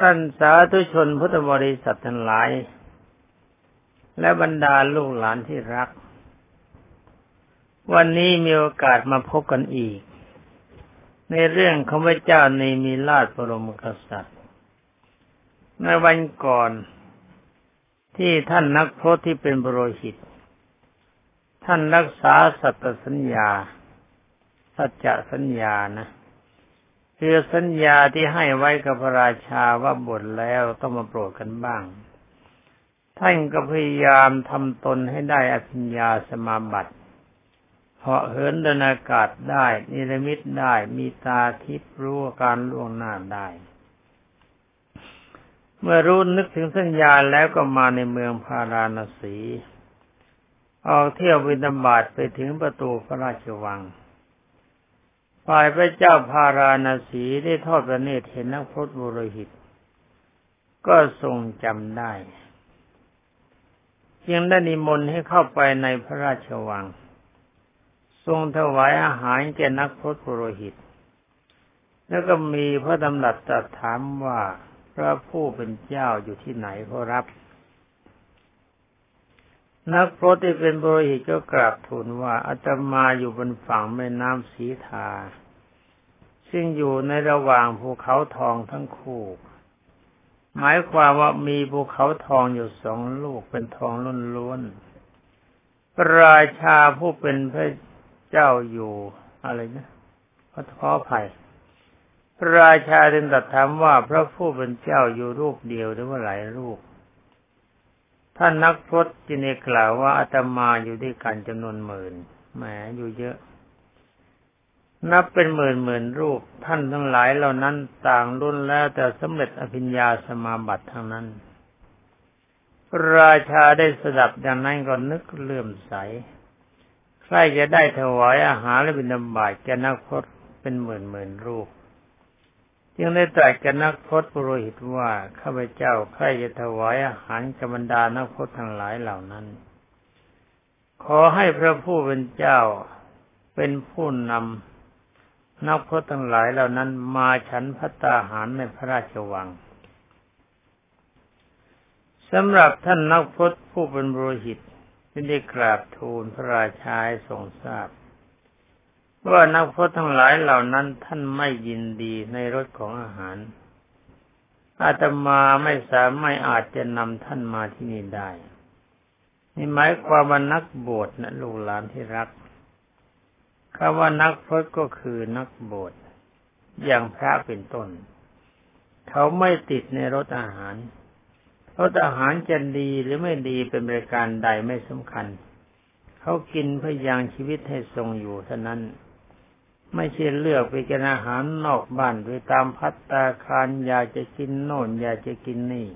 ท่านสาธุชนพุทธบริษัททั้งหลาย และบรรดาลูกหลานที่รัก วันนี้มีโอกาสมาพบกันอีก ในเรื่องของพระเจ้าในมีราชบรมกษัตริย์ ในวันก่อนที่ท่านนักพรตที่เป็นบรหิต ท่านรักษาสัตสัญญา สัจจะสัญญานะ คือสัญญาที่ให้ไว้กับพระราชาว่าบทแล้วต้องมาโปรดกันบ้าง ท่านก็พยายามทำตนให้ได้อภิญญาสมาบัติเหาะเหินเดินอากาศได้ นิรมิตได้ มีตาทิพย์รู้การล่วงหน้าได้ เมื่อรู้นึกถึงสัญญาแล้วก็มาในเมืองพาราณสี ออกเที่ยววินาบาตไปถึงประตูพระราชวัง ฝ่ายพระเจ้าพาราณสีได้ทอดพระเนตรเห็นนักพรตบุรหิต ก็ทรงจำได้จึงได้นิมนต์ให้เข้าไปในพระราชวัง ทรงถวายอาหารแก่นักพรตบุรหิต แล้วก็มีพระดำรัสตรัสถามว่าพระผู้เป็นเจ้าอยู่ที่ไหนขอรับ นักพรตที่เป็นบริหิตก็กราบทูลว่าอาตมาอยู่บนฝั่งแม่น้ำสีทา ซึ่งอยู่ในระหว่างภูเขาทองทั้งคู่ หมายความว่ามีภูเขาทองอยู่สองลูกเป็นทองล้นล้วนราชาผู้เป็นพระเจ้าอยู่อะไรนะพระท้อภัยพระราชาจึงตรัสถามว่าพระผู้เป็นเจ้าอยู่รูปเดียวหรือว่าหลายรูป ท่านนักพรตจึงได้กล่าวว่าอาตมาอยู่ด้วยกันจำนวนหมื่นแหมอยู่เยอะ นับเป็นหมื่นหมื่นรูป ท่านทั้งหลายเหล่านั้นต่างรุ่นแล้วแต่สำเร็จอภิญญาสมาบัติทั้งนั้น ราชาได้สดับดังนั้นก็นึกเลื่อมใสใครจะได้ถวายอาหารและบิณฑบาตแก่นักพรตเป็นหมื่นหมื่นรูป จึงได้ตรัสกับนักพรตปุโรหิตว่าข้าพเจ้าใครจะถวายอาหารกับบรรดานักพรตทั้งหลายเหล่านั้น ขอให้พระผู้เป็นเจ้าเป็นผู้นำนักพรตทั้งหลายเหล่านั้นมาฉันพัตตาหารในพระราชวังสำหรับท่านนักพรตผู้เป็นบริหิตที่ได้กราบทูลพระราชาทรงทราบ ว่านักพรตทั้งหลายเหล่านั้นท่านไม่ยินดีในรสของอาหาร อาตมาไม่สามารถอาจจะนำท่านมาที่นี่ได้นี่หมายความว่านักบวชนะลูกหลานที่รักคำว่านักพรตก็คือนักบวชอย่างพระเป็นต้น เขาไม่ติดในรสอาหารรสอาหารจะดีหรือไม่ดีเป็นบริการใดไม่สำคัญ เขากินเพื่อยังชีวิตให้ทรงอยู่เท่านั้น ไม่ใช่เลือกไปกินอาหารนอกบ้านไปตามพัตตาคารอยากจะกินโน่นอยากจะกินนี่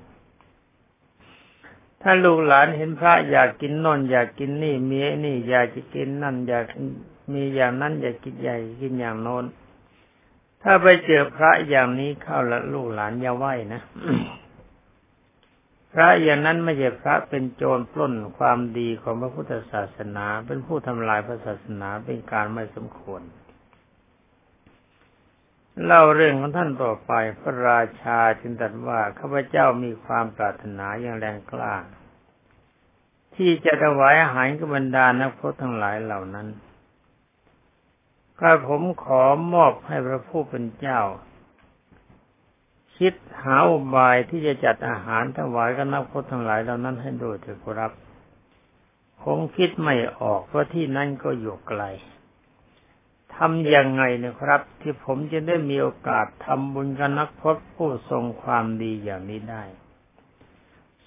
ถ้าลูกหลานเห็นพระอยากกินโน่นอยากกินนี่มีไอ้นี่ อยากจะกินนั่น อยากมีอย่างนั้นอยากกินใหญ่กินอย่างโน้น ถ้าไปเจอพระอย่างนี้เข้าละลูกหลานอย่าไหวนะพระอย่างนั้นไม่ใช่พระเป็นโจรปล้นความดีของพระพุทธศาสนา เป็นผู้ทำลายพระศาสนาเป็นการไม่สมควร เล่าเรื่องของท่านต่อไปพระราชาจึงตรัสว่าข้าพเจ้ามีความปรารถนาอย่างแรงกล้า ที่จะถวายอาหารกับบรรดานักพรตทั้งหลายเหล่านั้นข้าผมขอมอบให้พระผู้เป็นเจ้า คิดหาอุบายที่จะจัดอาหารถวายกับนักพจน์ทั้งหลายเหล่านั้นให้โดยเถิดครับผมคิดไม่ออกเพราะที่นั่นก็อยู่ไกล ทำยังไงนะครับ ที่ผมจะได้มีโอกาสทำบุญกับนักพจน์ผู้ทรงความดีอย่างนี้ได้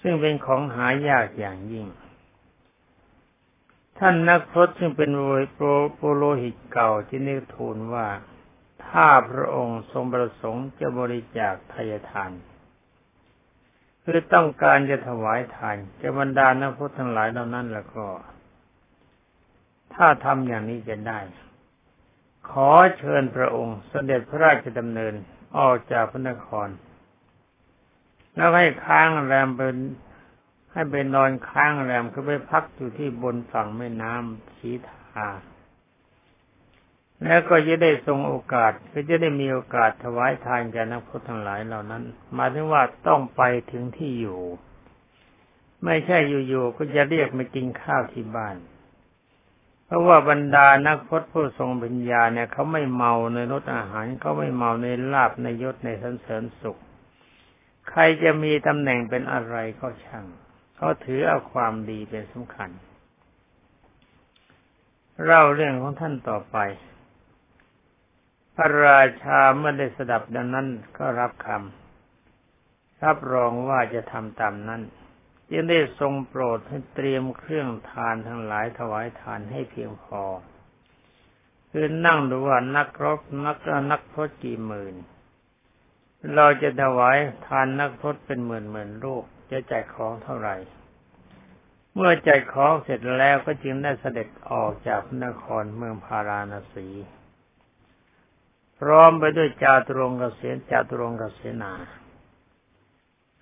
ซึ่งเป็นของหายากอย่างยิ่ง ท่านนักพรตซึ่งเป็นโปรโลหิตเก่าที่นิทูลว่า ถ้าพระองค์ทรงประสงค์จะบริจาคทายทานคือต้องการจะถวายทานจะบรรดานักพรตทั้งหลายเหล่านั้นแล้วก็ ถ้าทำอย่างนี้จะได้ ขอเชิญพระองค์เสด็จพระราชดำเนินออกจากพระนคร แล้วให้ค้างแรมเป็นให้ไปนอนค้างแรมคือไปพักอยู่ที่บนฝั่งแม่น้ำสีทาแล้วก็จะได้ทรงโอกาสก็จะได้มีโอกาสถวายทานแก่นักพรตทั้งหลายเหล่านั้นหมายถึงว่าต้องไปถึงที่อยู่ ไม่ใช่อยู่ๆก็จะเรียกมากินข้าวที่บ้าน เพราะว่าบรรดานักพรตผู้ทรงปัญญาเนี่ยเขาไม่เมาในรสอาหารเขาไม่เมาในลาบในยศในสันเสริญสุข ใครจะมีตำแหน่งเป็นอะไรก็ช่างเขาถือเอาความดีเป็นสำคัญ เล่าเรื่องของท่านต่อไป พระราชาเมื่อได้สดับดังนั้นก็รับคำรับรองว่าจะทำตามนั้น ยังได้ทรงโปรดให้เตรียมเครื่องทานทั้งหลายถวายทานให้เพียงพอ คือนั่งดูว่านักรบนักนักพจกี่หมื่น เราจะถวายทานนักพจเป็นหมื่นหมื่นรูปจะแจกของเท่าไหร่ เมื่อใจของเสร็จแล้วก็จึงได้เสด็จออกจากนครเมืองพาราณสี พร้อมไปด้วยจาตุรงกเสนจาตุรงกเสนา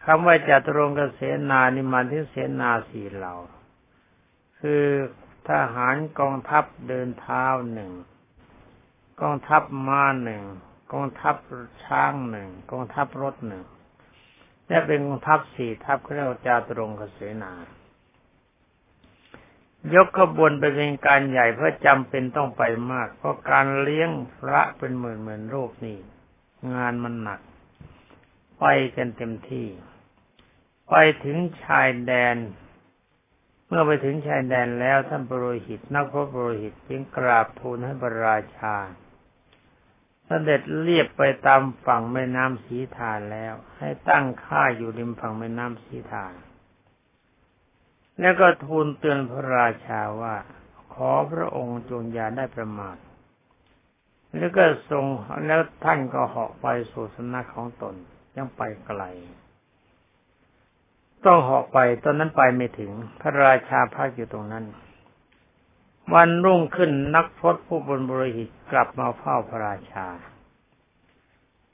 คำว่าจาตุรงกเสนานี่มันที่เสนาสี่เหล่า คือทหารกองทัพเดินเท้าหนึ่งกองทัพม้าหนึ่งกองทัพช้างหนึ่งกองทัพรถหนึ่งและเป็นกองทัพสี่ทัพเรียกว่าจาตุรงกเสนา ยกขบวนไปเป็นการใหญ่เพื่อจำเป็นต้องไปมาก เพราะการเลี้ยงพระเป็นหมื่นหมื่นรูปนี่งานมันหนัก ไปกันเต็มที่ ไปถึงชายแดน เมื่อไปถึงชายแดนแล้วท่านปรโรหิต นักพระปรโรหิตจึงกราบทูลให้พระราชาเสด็จเรียบไปตามฝั่งแม่น้ำสีทานแล้ว ให้ตั้งค่ายอยู่ริมฝั่งแม่น้ำสีทานแล้วก็ทูลเตือนพระราชาว่า ขอพระองค์จงอย่าได้ประมาทแล้วก็ทรงแล้วท่านก็เหาะไปสู่สำนักของตนยังไปไกล ต้องหาะไปตอนนั้นไปไม่ถึง พระราชาพักอยู่ตรงนั้น วันรุ่งขึ้นนักพจผู้บนบริหิตกลับมาเฝ้าพระราชา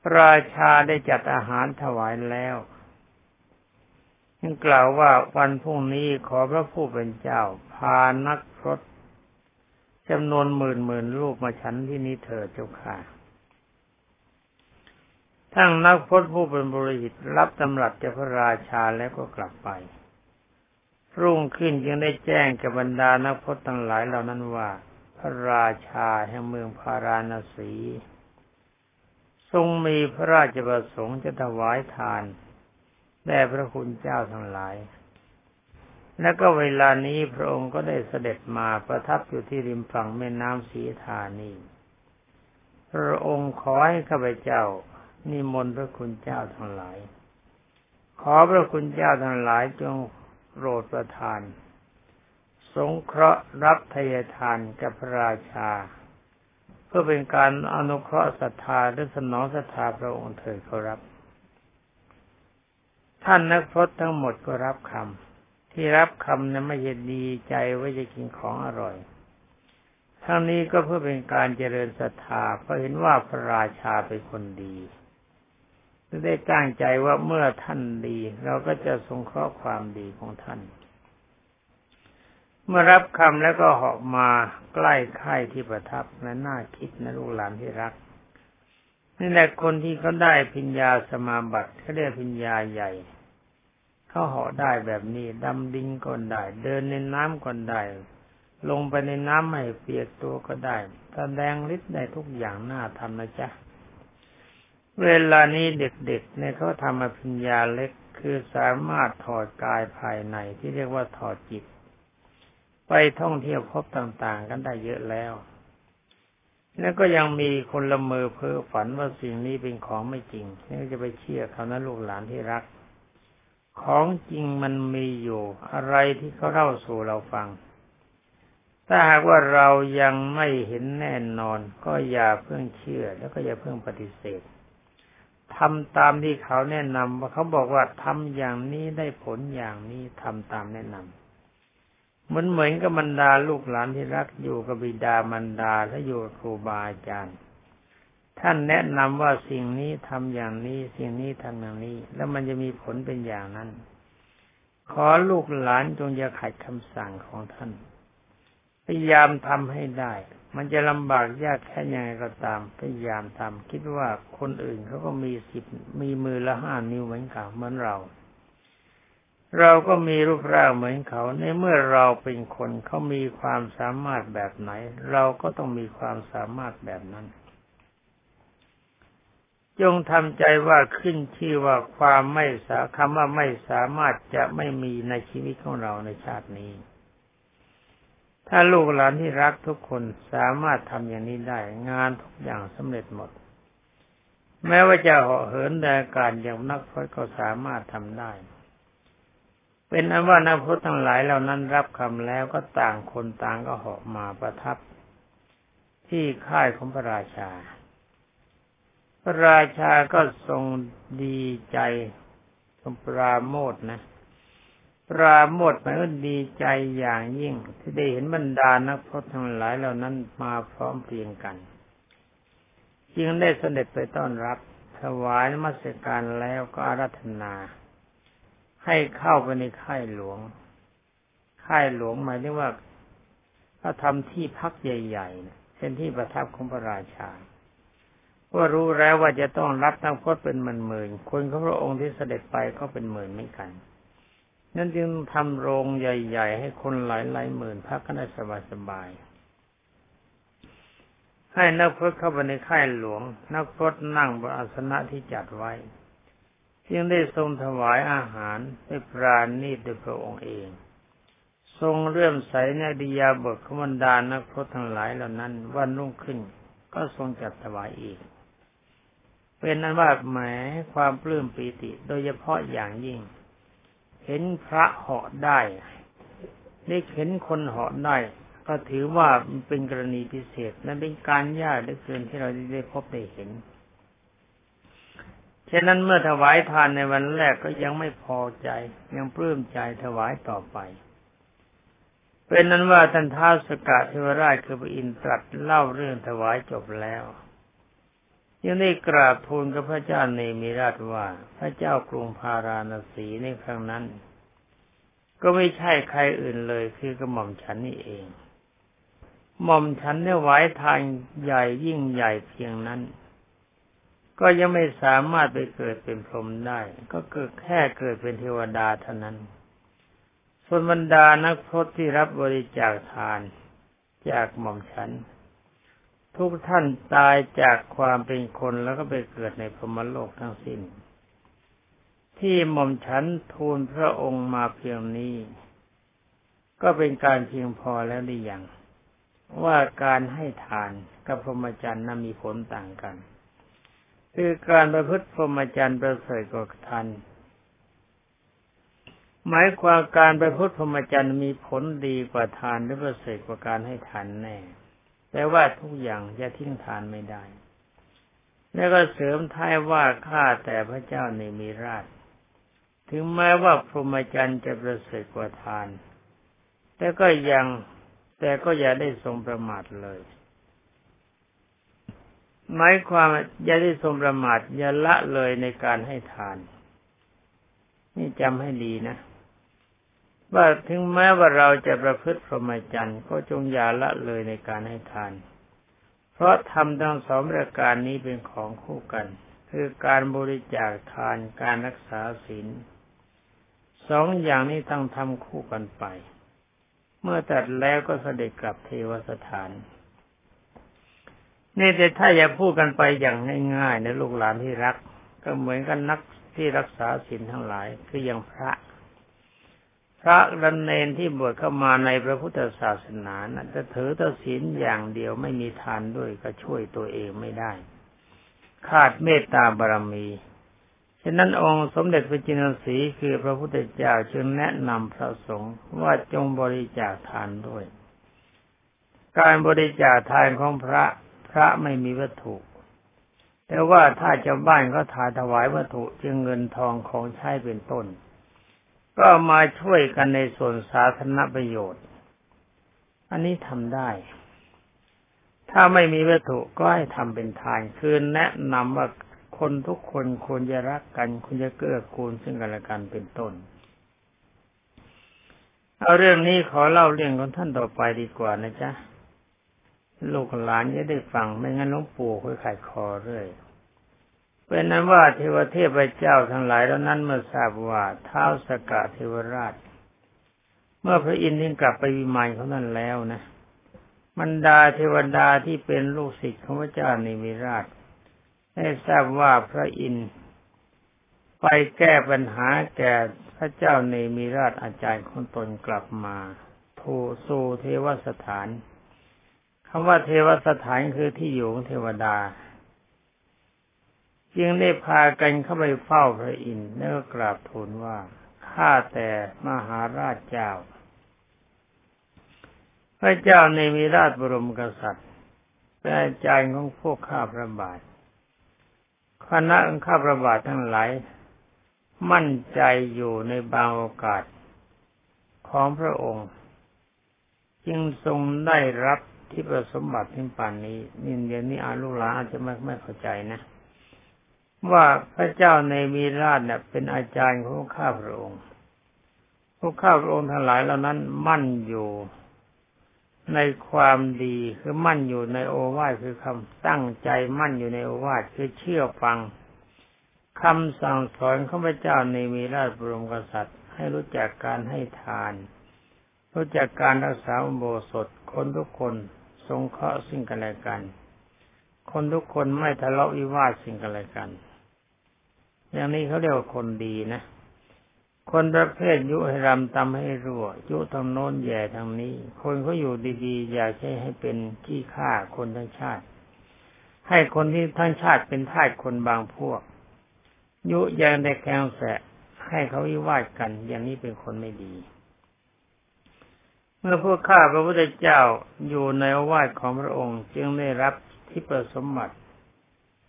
พระราชาได้จัดอาหารถวายแล้วยังกล่าวว่าวันพรุ่งนี้ขอพระผู้เป็นเจ้า พานักพรตจำนวนหมื่นหมื่นรูปมาฉันที่นี้เถิดเจ้าค่ะ ทั้งนักพรตผู้เป็นบริหิตรับตำรับจากพระราชาแล้วก็กลับไป รุ่งขึ้นจึงได้แจ้งกับบรรดานักพรตทั้งหลายเหล่านั้นว่า พระราชาแห่งเมืองพาราณสี ทรงมีพระราชประสงค์จะถวายทานแด่พระคุณเจ้าทั้งหลาย และก็เวลานี้พระองค์ก็ได้เสด็จมาประทับอยู่ที่ริมฝั่งแม่น้ำสีธานี พระองค์ขอให้ข้าพเจ้า นิมนต์พระคุณเจ้าทั้งหลาย ขอพระคุณเจ้าทั้งหลายจงโปรดประทาน สงเคราะห์รับทายทานกับพระราชา เพื่อเป็นการอนุเคราะห์ศรัทธาและสนองศรัทธาพระองค์เถิดขารับ ท่านนักพรตทั้งหมดก็รับคำที่รับคำนั้นไม่ใช่ดีใจว่าจะกินของอร่อยทั้งนี้ก็เพื่อเป็นการเจริญศรัทธาเพราะเห็นว่าพระราชาเป็นคนดี ได้ตั้งใจว่าเมื่อท่านดี เราก็จะสงเคราะห์ความดีของท่าน เมื่อรับคำแล้วก็หาะมาใกล้ค่ายที่ประทับและน่าคิดนะลูกหลานที่รักนี่แหละคนที่เขาได้พิญญาสมาบัติเขาเรียกพิญญาใหญ่เขาเหาะได้แบบนี้ดำดินก็ได้ เดินในน้ำก็ได้ ลงไปในน้ำไม่เปียกตัวก็ได้แสดงฤทธิ์ได้ทุกอย่างน่าทำนะจ๊ะ เวลานี้เด็กๆเนี่ยเขาทำอภิญญาเล็กคือสามารถถอดกายภายในที่เรียกว่าถอดจิต ไปท่องเที่ยวพบต่าง ๆ กันได้เยอะแล้ว แล้วก็ยังมีคนละเมอเพ้อฝันว่าสิ่งนี้เป็นของไม่จริงนี่จะไปเชื่อเขานะลูกหลานที่รัก ของจริงมันมีอยู่ อะไรที่เขาเล่าสู่เราฟัง ถ้าหากว่าเรายังไม่เห็นแน่นอน ก็อย่าเพิ่งเชื่อแล้วก็อย่าเพิ่งปฏิเสธ ทำตามที่เขาแนะนำว่าเขาบอกว่าทำอย่างนี้ได้ผลอย่างนี้ทำตามแนะนำมันเหมือนกับบรรดาลูกหลานที่รักอยู่กับบิดามารดาและอยู่ครูบาอาจารย์ ท่านแนะนำว่าสิ่งนี้ทำอย่างนี้ สิ่งนี้ทำอย่างนี้ แล้วมันจะมีผลเป็นอย่างนั้น ขอลูกหลานจงอย่าขัดคำสั่งของท่าน พยายามทำให้ได้ มันจะลำบากยากแค่ยังไงก็ตามพยายามทำคิดว่าคนอื่นเขาก็มีสิบมีมือละห้านิ้วเหมือนกันเหมือนเรา เราก็มีรูปร่างเหมือนเขา ในเมื่อเราเป็นคนเขามีความสามารถแบบไหน เราก็ต้องมีความสามารถแบบนั้น จงทำใจว่าขึ้นชื่อว่าความไม่สาคำว่าไม่สามารถจะไม่มีในชีวิตของเราในชาตินี้ ถ้าลูกหลานที่รักทุกคนสามารถทำอย่างนี้ได้ งานทุกอย่างสำเร็จหมด แม้ว่าจะเหาะเหินแดอากาศอย่างนักพรตก็สามารถทำได้ เป็นอันว่านักพรตทั้งหลายเหล่านั้นรับคำแล้วก็ต่างคนต่างก็เหาะมาประทับ ที่ค่ายของพระราชา พระราชาก็ทรงดีใจทรงปราโมทนะ ปราโมทหมายว่าดีใจอย่างยิ่ง ที่ได้เห็นบรรดานักพรตทั้งหลายเหล่านั้นมาพร้อมเพรียงกัน จึงได้เสด็จไปต้อนรับ ถวายนมัสการแล้วก็อารัธนา ให้เข้าไปในค่ายหลวง ค่ายหลวงหมายถึงว่าถ้าทำที่พักใหญ่ๆเป็นที่ประทับของพระราชาว่ารู้แล้วว่าจะต้องรับนักพรตเป็นหมื่นๆคนของพระองค์ที่เสด็จไปก็เป็นหมื่นเหมือนกัน นั่นจึงทำโรงใหญ่ ๆ ให้คนหลายหลายหมื่นพักกันได้สบายๆให้นักพรตเข้าไปในค่ายหลวง นักพรตนั่งบนอาสนะที่จัดไว้จึงได้ทรงถวายอาหารให้ปราณีตด้วยพระองค์เอง ทรงเรื่อมใสในดิยาบทขมันดานักพรตทั้งหลายเหล่านั้นวันรุ่งขึ้นก็ทรงจัดถวายอีก เป็นนั้นว่าแหมความปลื้มปีติโดยเฉพาะอย่างยิ่ง เห็นพระเหาะได้ได้เห็นคนเหาะได้ ก็ถือว่าเป็นกรณีพิเศษนั่นเป็นการยากได้เกินที่เราได้พบได้เห็นฉะนั้นเมื่อถวายทานในวันแรกก็ยังไม่พอใจ ยังปลื้มใจถวายต่อไป เป็นนั้นว่าท่านท้าวสกัดเทวราชคือพระอินทร์ตรัสเล่าเรื่องถวายจบแล้ว ยังได้กราบทูลกับพระเจ้าเนมิราชว่า พระเจ้ากรุงพาราณสีในครั้งนั้น ก็ไม่ใช่ใครอื่นเลยคือกระหม่อมฉันนี่เอง หม่อมฉันได้ไว้ทางใหญ่ยิ่งใหญ่เพียงนั้น ก็ยังไม่สามารถไปเกิดเป็นพรหมได้ ก็เกิดแค่เกิดเป็นเทวดาเท่านั้น ส่วนบรรดานักพรตที่รับบริจาคทานจากหม่อมฉัน ทุกท่านตายจากความเป็นคนแล้วก็ไปเกิดในพรมโลกทั้งสิ้น ที่หม่อมฉันทูลพระองค์มาเพียงนี้ ก็เป็นการเพียงพอแล้วหรือยังว่าการให้ทานกับพรหมจรรย์นั้นมีผลต่างกัน คือการประพฤติพรหมจรรย์ประเสริฐกว่าทานหมายความการประพฤติพรหมจรรย์มีผลดีกว่าทานหรือประเสริฐกว่าการให้ทานแน่ แต่ว่าทุกอย่างจะทิ้งทานไม่ได้ แล้วก็เสริมท้ายว่าข้าแต่พระเจ้าในมีราช ถึงแม้ว่าพรหมจรรย์จะประเสริฐกว่าทาน แต่ก็ยังแต่ก็อย่าได้ทรงประมาทเลยหมายความอย่าได้ทรงประมาทอย่าละเลยในการให้ทาน นี่จำให้ดีนะ ว่าถึงแม้ว่าเราจะประพฤติพรหมจรรย์ก็จงอย่าละเลยในการให้ทาน เพราะทำทั้งสองประการนี้เป็นของคู่กัน คือการบริจาคทานการรักษาศีลสองอย่างนี้ต้องทำคู่กันไป เมื่อตัดแล้วก็เสด็จกลับเทวสถาน นี่แต่ถ้าอย่าพูดกันไปอย่างง่ายๆนะลูกหลานที่รัก ก็เหมือนกันนักที่รักษาศีลทั้งหลายคืออย่างพระ พระรันเนนที่บวชเข้ามาในพระพุทธศาสนานะจะถือตศีลอย่างเดียวไม่มีทานด้วยก็ช่วยตัวเองไม่ได้ ขาดเมตตาบารมี ฉะนั้นองค์สมเด็จพระจินสีคือพระพุทธเจ้าจึงแนะนำพระสงฆ์ว่าจงบริจาคทานด้วย การบริจาคทานของพระพระไม่มีวัตถุ แต่ว่าถ้าจ้าบ้านก็ถาถวายวัตถุจึงเงินทองของใช้เป็นต้น ก็มาช่วยกันในส่วนสาธารณประโยชน์ อันนี้ทำได้ ถ้าไม่มีวัตถุก็ให้ทำเป็นทานคือแนะนำว่าคนทุกคนควรจะรักกันควรจะเกื้อกูลซึ่งกันและกันเป็นต้น เอาเรื่องนี้ขอเล่าเรื่องของท่านต่อไปดีกว่านะจ๊ะ ลูกหลานจะได้ฟังไม่งั้นหลวงปู่ค่อยขายคอเรื่อย เป็นนั้นว่าเทวเทพเจ้าทั้งหลายแล้วนั้นเมื่อทราบว่าเท้าสกะเทวราช เมื่อพระอินทร์ทิ้งกลับไปวิมานเขานั้นแล้วนะบรรดาเทวดาที่เป็นลูกศิษย์ของพระเจ้านิมิราช ได้ทราบว่าพระอินทร์ไปแก้ปัญหาแก่พระเจ้าเนมิราชอาจารย์ของตนกลับมาทูสู่เทวสถานคำว่าเทวสถานคือที่อยู่ของเทวดา จึงได้พากันเข้าไปเฝ้าพระอินทร์แล้วก็กราบทูลว่าข้าแต่มหาราชเจ้า พระเจ้าในมีราชบรมกษัตริย์เป็นอาจารย์ของพวกข้าพระบาทคณะข้าพระบาททั้งหลายมั่นใจอยู่ในบางโอกาสของพระองค์ จึงทรงได้รับที่ประสมบัติที่ป่านนี้นี่เดี๋ยวนี้อาลูกหลานอาจจะไม่ไม่เข้าใจนะ ว่าพระเจ้าในมีราชเนี่ยเป็นอาจารย์ของข้าพระองค์พวกข้าพระองค์ทั้งหลายเหล่านั้นมั่นอยู่ในความดีคือมั่นอยู่ในโอวาทคือคำตั้งใจมั่นอยู่ในโอวาทคือเชื่อฟังคำสั่งสอนของพระเจ้าในมีราชบรมกษัตริย์ ให้รู้จักการให้ทาน รู้จักการรักษาโบสถคนทุกคนสงเคราะห์ซึ่งกันและกัน คนทุกคนไม่ทะเลาะวิวาทสิ่งกันและกัน อย่างนี้เขาเรียกว่าคนดีนะ คนประเภทยุให้รำตำให้รั่ว ยุทางโน้นแย่ทางนี้ คนเขาอยู่ดีๆ อยากให้ให้เป็นขี้ข้าคนทั้งชาติ ให้คนที่ทั้งชาติเป็นทาสคนบางพวก ยุยังได้แกงแสะให้เขาวิวาทกัน อย่างนี้เป็นคนไม่ดี เมื่อพวกข้าพระพุทธเจ้าอยู่ในอาวาสของพระองค์จึงได้รับที่ประสมบัติ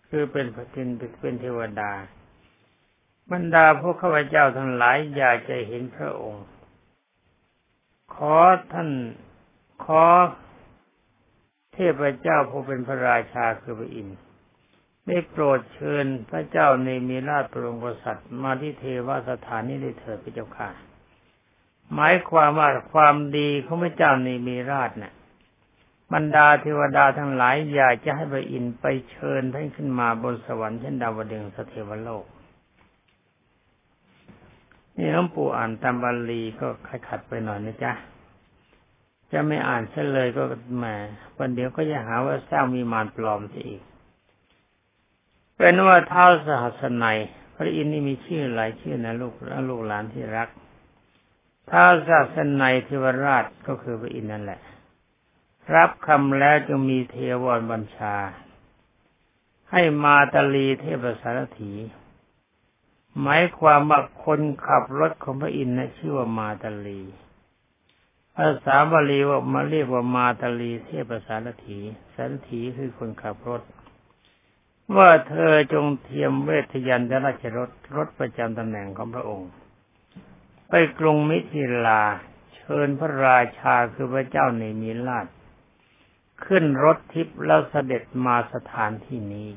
คือเป็นพระจินเป็นเทวดา บรรดาพวกข้าพเจ้าทั้งหลายอยากจะเห็นพระองค์ ขอท่านขอเทพเจ้าผู้เป็นพระราชาคือพระอินทร์ได้โปรดเชิญพระเจ้าในมีราชปรงกษัตริย์มาที่เทวสถานนี้ได้เถิดพระเจ้าค่ะ หมายความว่าความดีของพระเจ้าในมีราชเนะ่ยบรรดาเทวดาทั้งหลายอยากจะให้พระอินทร์ไปเชิญท่านขึ้นมาบนสวรรค์เช่นดาวดึงสเทวโลก นี่หลวงปู่อ่านตามบาลีก็ขัดขัดไปหน่อยนะจ๊ะจะไม่อ่านเช่นเลยก็แหมวันเดียวก็จะหาว่าสร้างมีมารปลอมซะอีก เป็นว่าเท้าสหัสนัยพระอินทร์นี่มีชื่อหลายชื่อนะลูกลูกหลานที่รักท้าศาสนัยเทวราชก็คือพระอินทร์นั่นแหละ รับคำแล้วจึงมีเทวรบัญชา ให้มาตาลีเทพสารถี หมายความว่าคนขับรถของพระอินทร์นะชื่อว่ามาตาลี ภาษาบาลีว่ามาเรียกว่ามาตาลีเทพสารถีสารถีคือคนขับรถ ว่าเธอจงเทียมเวทยันตราชรถรถประจำตำแหน่งของพระองค์ ไปกรุงมิถิลา เชิญพระราชาคือพระเจ้าในมีลาดขึ้นรถทิพย์แล้วเสด็จมาสถานที่นี้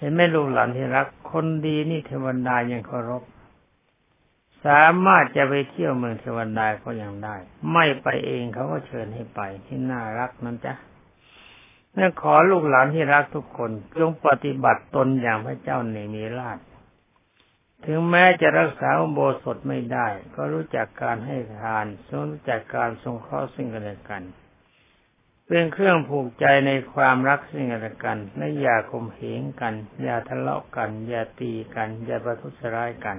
เห็นไหมลูกหลานที่รัก คนดีนี่เทวดายังเคารพ สามารถจะไปเที่ยวเมืองเทวดาก็ยังได้ ไม่ไปเองเขาก็เชิญให้ไปที่น่ารักนั้นจ้ะนั่นขอลูกหลานที่รักทุกคนจงปฏิบัติตนอย่างพระเจ้าในมีราช ถึงแม้จะรักษาอุโบสถไม่ได้ ก็รู้จักการให้ทานรู้จักการทรงเคราะห์ซึ่งกันและกัน เป็นเครื่องผูกใจในความรักซึ่งกันและกันและอย่าข่มเหงกัน อย่าทะเลาะกัน อย่าตีกัน อย่าประทุษร้ายกัน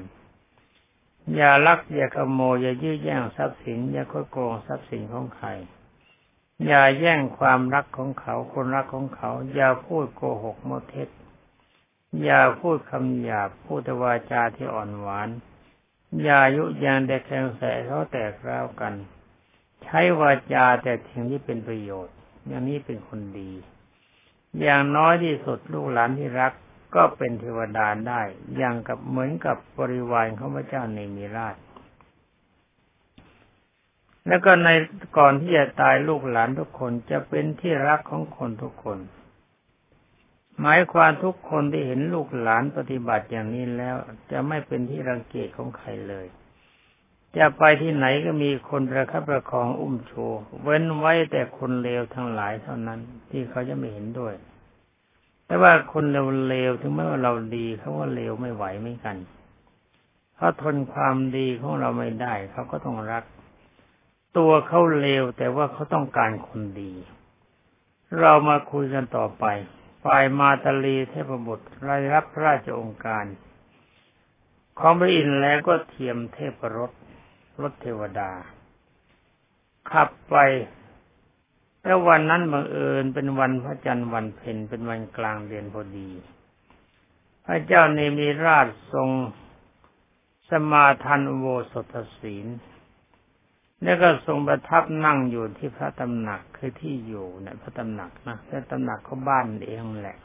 อย่าลัก อย่าขโมย อย่ายื้อแย่งทรัพย์สิน อย่าโกโกงทรัพย์สินของใคร อย่าแย่งความรักของเขาคนรักของเขา อย่าพูดโกหกโมเท็จ อย่าพูดคำหยาบ พูดวาจาที่อ่อนหวาน อย่ายุยางแต่แข่งแสเขาแตกร้าวกัน ใช้วาจาแต่ถึงที่เป็นประโยชน์ อย่างนี้เป็นคนดี อย่างน้อยที่สุดลูกหลานที่รักก็เป็นเทวดาได้ อย่างกับเหมือนกับบริวารของพระเจ้าในมีราช แล้วก็ในก่อนที่จะตายลูกหลานทุกคนจะเป็นที่รักของคนทุกคน หมายความทุกคนที่เห็นลูกหลานปฏิบัติอย่างนี้แล้ว จะไม่เป็นที่รังเกียจของใครเลย จะไปที่ไหนก็มีคนประคับประคองอุ้มโชเว้นไว้แต่คนเลวทั้งหลายเท่านั้น ที่เขาจะไม่เห็นด้วย แต่ว่าคนเลวๆถึงแม้ว่าเราดีเขาว่าเลวไม่ไหวเหมือนกันเขาทนความดีของเราไม่ได้ เขาก็ต้องรัก ตัวเขาเลวแต่ว่าเขาต้องการคนดี เรามาคุยกันต่อไปฝ่ายมาตาลีเทพบุตรรายรับพระราชองค์การ ของพระอินทร์แล้วก็เทียมเทพรถ รถเทวดา ขับไป แล้ววันนั้นบังเอิญเป็นวันพระจันทร์วันเพ็ญเป็นวันกลางเดือนพอดี พระเจ้าเนมิราชทรงสมาทานโวสถศีลแล้วก็ทรงประทับนั่งอยู่ที่พระตำหนักคือที่อยู่เนี่ยพระตำหนักนะแต่ตำหนักเขาบ้านเองแหละ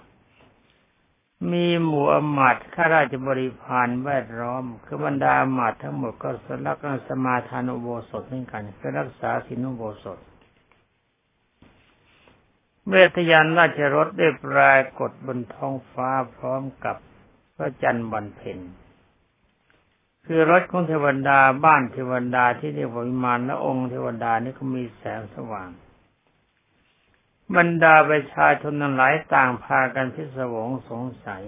มีหมู่อมาตข้าราชบริพารแวดล้อม คือบรรดาอมาตทั้งหมดก็สลักสมาทานุโบสถเหมือนกันก็รักษาสินุโบสถเวทยานราชรถได้ปรากฏบนท้องฟ้าพร้อมกับพระจันทร์วันเพ็ญคือรถของเทวดาบ้านเทวดาที่เรียกว่าวิมานและองค์เทวดานี่ก็มีแสงสว่าง บรรดาประชาชนทั้งหลายต่างพากันพิศวงสงสัย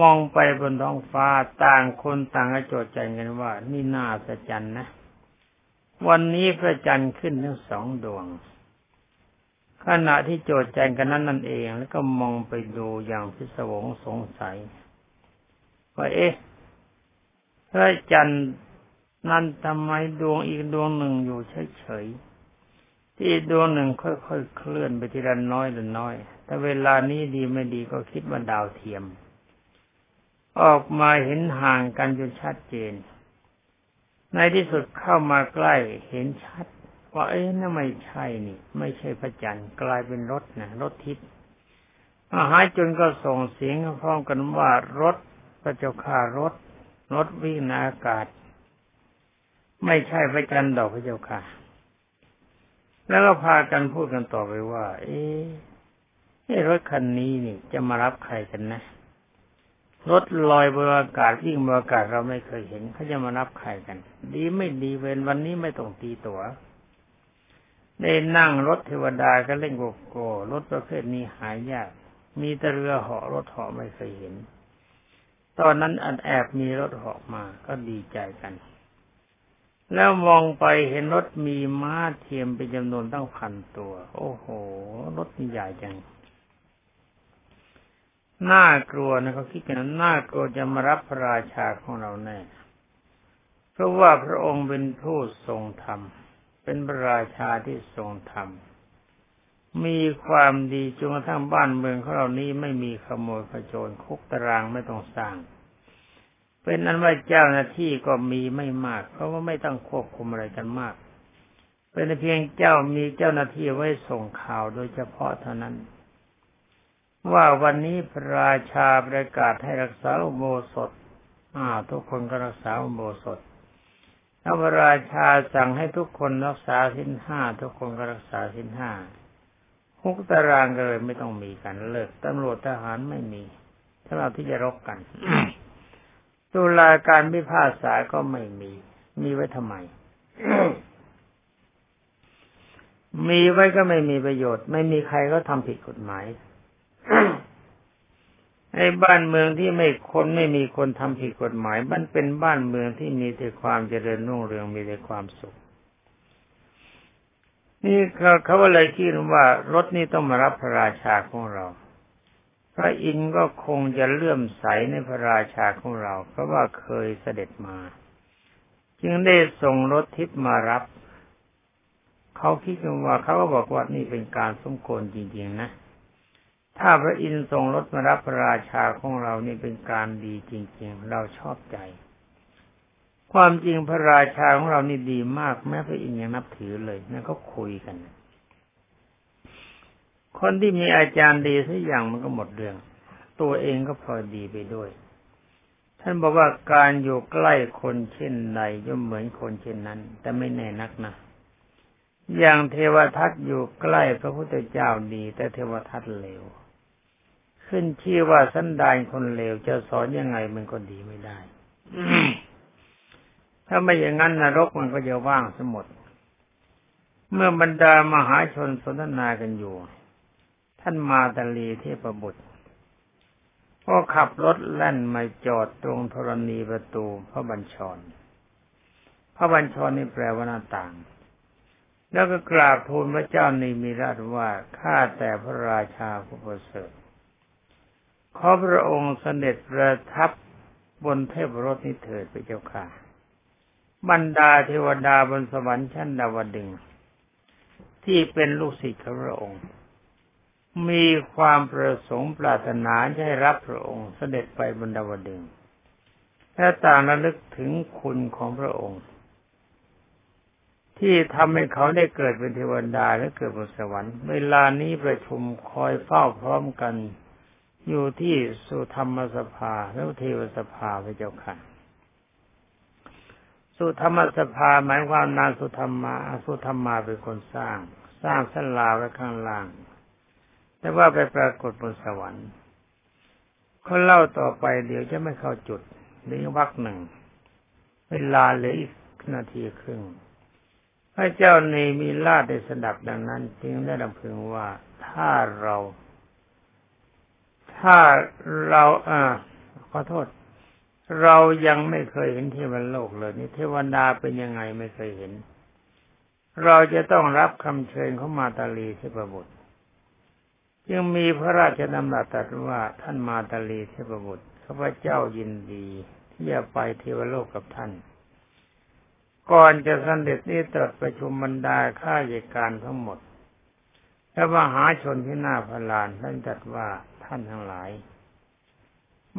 มองไปบนท้องฟ้าต่างคนต่างกระโจดใจกันว่า นี่น่าสะจันนะ วันนี้พระจันทร์ขึ้นทั้งสองดวง ขณะที่โจดใจกันนั้นนั่นเอง แล้วก็มองไปดูอย่างพิศวงสงสัยว่าเอ๊ะพระจันทร์นั้นทำไมดวงอีกดวงหนึ่งอยู่เฉยๆ ที่ดวงหนึ่งค่อยๆเคลื่อนไปทีละน้อยละน้อย แต่เวลานี้ดีไม่ดีก็คิดว่าดาวเทียม ออกมาเห็นห่างกันจนชัดเจน ในที่สุดเข้ามาใกล้เห็นชัด ว่าเอ้ยนั่นไม่ใช่นี่ ไม่ใช่พระจันทร์กลายเป็นรถนะรถทิพย์อาหายจนก็ส่งเสียงพร้อมกันว่ารถพระเจ้าข่ารถรถวิ่งในอากาศ ไม่ใช่พระจันทร์ดอกพระเจ้าค่ะ แล้วก็พากันพูดกันต่อไปว่า เอ๊ะรถคันนี้นี่จะมารับใครกันนะ รถลอยบนอากาศวิ่งบนอากาศเราไม่เคยเห็นเขาจะมารับใครกัน ดีไม่ดีเวนวันนี้ไม่ต้องตีตัว๋วได้นั่งรถเทวดาก็เล่นโกโก้รถประเภทนี้หายาก มีแต่เรือเหาะรถเหาะไม่เคยเห็น ตอนนั้นอันแอบมีรถเหาะมาก็ดีใจกัน แล้วมองไปเห็นรถมีม้าเทียมเป็นจำนวนตั้งพันตัว โอ้โห รถนี่ใหญ่จัง น่ากลัวนะเขาคิดกันน่ากลัวจะมารับพระราชาของเราแน่ เพราะว่าพระองค์เป็นผู้ทรงธรรม เป็นพระราชาที่ทรงธรรม มีความดีจนกระทั่งบ้านเมืองของเรานี้ไม่มีขโมยขโจรคุกตารางไม่ต้องสร้าง เป็นนั้นว่าเจ้าหน้าที่ก็มีไม่มาก เพราะว่าไม่ต้องควบคุมอะไรกันมาก เป็นเพียงเจ้ามีเจ้าหน้าที่ไว้ส่งข่าวโดยเฉพาะเท่านั้น ว่าวันนี้พระราชาประกาศให้รักษาอุโบสถอ่าทุกคนก็รักษาอุโบสถถ้าพระราชาสั่งให้ทุกคนรักษาสินห้าทุกคนก็รักษาสินห้าคุกตารางเลยไม่ต้องมีกันเลิกตำรวจทหารไม่มีถ้าเราที่จะรบกัน ตุลาการพิพากษาก็ไม่มี มีไว้ทำไม มีไว้ก็ไม่มีประโยชน์ ไม่มีใครก็ทำผิดกฎหมายไอ้บ้านเมืองที่ไม่คนไม่มีคนทำผิดกฎหมาย มันเป็นบ้านเมืองที่มีแต่ความเจริญรุ่งเรืองมีแต่ความสุข นี่เขาเขาเลยคิดว่ารถนี้ต้องมารับพระราชาของเรา พระอินทร์ก็คงจะเลื่อมใสในพระราชาของเรา เพราะว่าเคยเสด็จมา จึงได้ส่งรถทิพย์มารับ เขาคิดกันว่าเขาก็บอกว่านี่เป็นการสมควรจริงๆนะ ถ้าพระอินทร์ส่งรถมารับพระราชาของเรานี่เป็นการดีจริง ๆ เราชอบใจ ความจริงพระราชาของเรานี่ดีมากแม้พระอินทร์ยังนับถือเลยนั่นเขาคุยกัน คนที่มีอาจารย์ดีสักอย่างมันก็หมดเรื่อง ตัวเองก็พอดีไปด้วย ท่านบอกว่าการอยู่ใกล้คนเช่นใดย่อมเหมือนคนเช่นนั้น แต่ไม่แน่นักนะอย่างเทวทัตอยู่ใกล้พระพุทธเจ้าดี แต่เทวทัตเลวขึ้นชื่อว่าสันดานคนเลวจะสอนยังไงมันก็ดีไม่ได้ ถ้าไม่อย่างนั้นนรกมันก็จะว่างสมด เมื่อบรรดามหาชนสนทนากันอยู่ ท่านมาตาลีเทพบุตรก็ขับรถแล่นมาจอดตรงธรณีประตูพระบัญชร พระบัญชรนี่แปลว่าหน้าต่าง แล้วก็กราบทูลพระเจ้านิมิราชว่าข้าแต่พระราชาผู้ประเสริฐขอพระองค์เสด็จประทับบนเทพรถนี้เถิดพระเจ้าค่ะ บรรดาเทวดาบนสวรรค์ชั้นดาวดึงที่เป็นลูกศิษย์ของพระองค์ มีความประสงค์ปรารถนาจะให้รับพระองค์เสด็จไปบนดาวดึงและต่างระลึกถึงคุณของพระองค์ ที่ทำให้เขาได้เกิดเป็นเทวดาและเกิดบนสวรรค์ เวลานี้ประชุมคอยเฝ้าพร้อมกัน อยู่ที่สุธรรมสภาและเทวสภาพระเจ้าค่ะสุธรรมสภาหมายความนางสุธรรมาสุธรรมาเป็นคนสร้าง สร้างสลาไว้ข้างล่าง แต่ว่าไปปรากฏบนสวรรค์เขาเล่าต่อไปเดี๋ยวจะไม่เข้าจุดหรือวักหนึ่ง เวลาเหลืออีกนาทีครึ่งพระเจ้าเนมีลาดได้สดับดังนั้น จึงได้ดำพึงว่าถ้าเรา ถ้าเราอ่าขอโทษ เรายังไม่เคยเห็นเทวโลกเลยนี่เทวดาเป็นยังไงไม่เคยเห็น เราจะต้องรับคำเชิญเข้ามาตาลีเทพบุตร ยังมีพระราชดำรัสตรัสว่าท่านมาตาลีเทพบุตรข้าพเจ้ายินดีที่จะไปเทวโลกกับท่าน ก่อนจะสันเด็จนี้ตรัสประชุมบรรดาข้าราชการทั้งหมดและมหาชนที่หน้าพลานท่านตรัสว่าท่านทั้งหลาย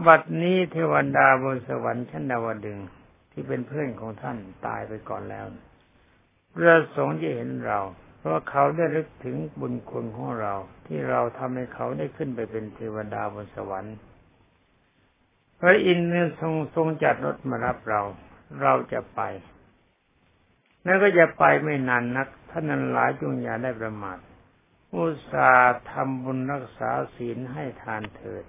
บัดนี้เทวดาบนสวรรค์ชั้นดาวดึงที่เป็นเพื่อนของท่านตายไปก่อนแล้วประสงค์จะเห็นเรา เพราะเขาได้รึกถึงบุญคุณของเรา ที่เราทำให้เขาได้ขึ้นไปเป็นเทวดาบนสวรรค์พระอินทร์ทรงทรงจัดรถมารับเรา เราจะไป แล้วก็จะไปไม่นานนัก ท่านนั้นหลายจงอย่าได้ประมาทอุตสาห์ทำบุญรักษาศีลให้ทานเถิด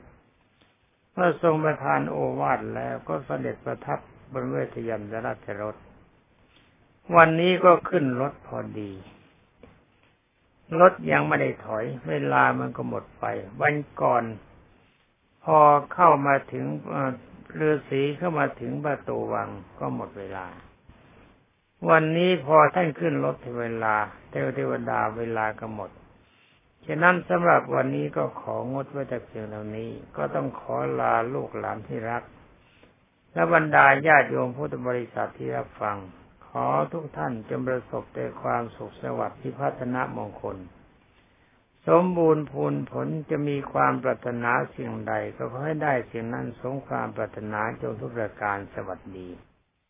เมื่อทรงประทานโอวาทแล้วก็เสด็จประทับบนเวทยมราชรถ วันนี้ก็ขึ้นรถพอดี รถยังไม่ได้ถอย เวลามันก็หมดไป วันก่อน พอเข้ามาถึงเรือสีเข้ามาถึงประตูวังก็หมดเวลา วันนี้พอท่านขึ้นรถเวลาเทวเทวดาเวลาก็หมดฉะนั้นสำหรับวันนี้ก็ของดไว้แต่เพียงเท่านี้ ก็ต้องขอลาลูกหลานที่รัก และบรรดาญาติโยมพุทธบริษัทที่รับฟัง ขอทุกท่านจงประสบแต่ความสุขสวัสดิ์ที่พัฒนามงคล สมบูรณ์พูนผลจะมีความปรารถนาสิ่งใด ก็ขอให้ได้สิ่งนั้นสมความปรารถนาจงทุกประการสวัสดี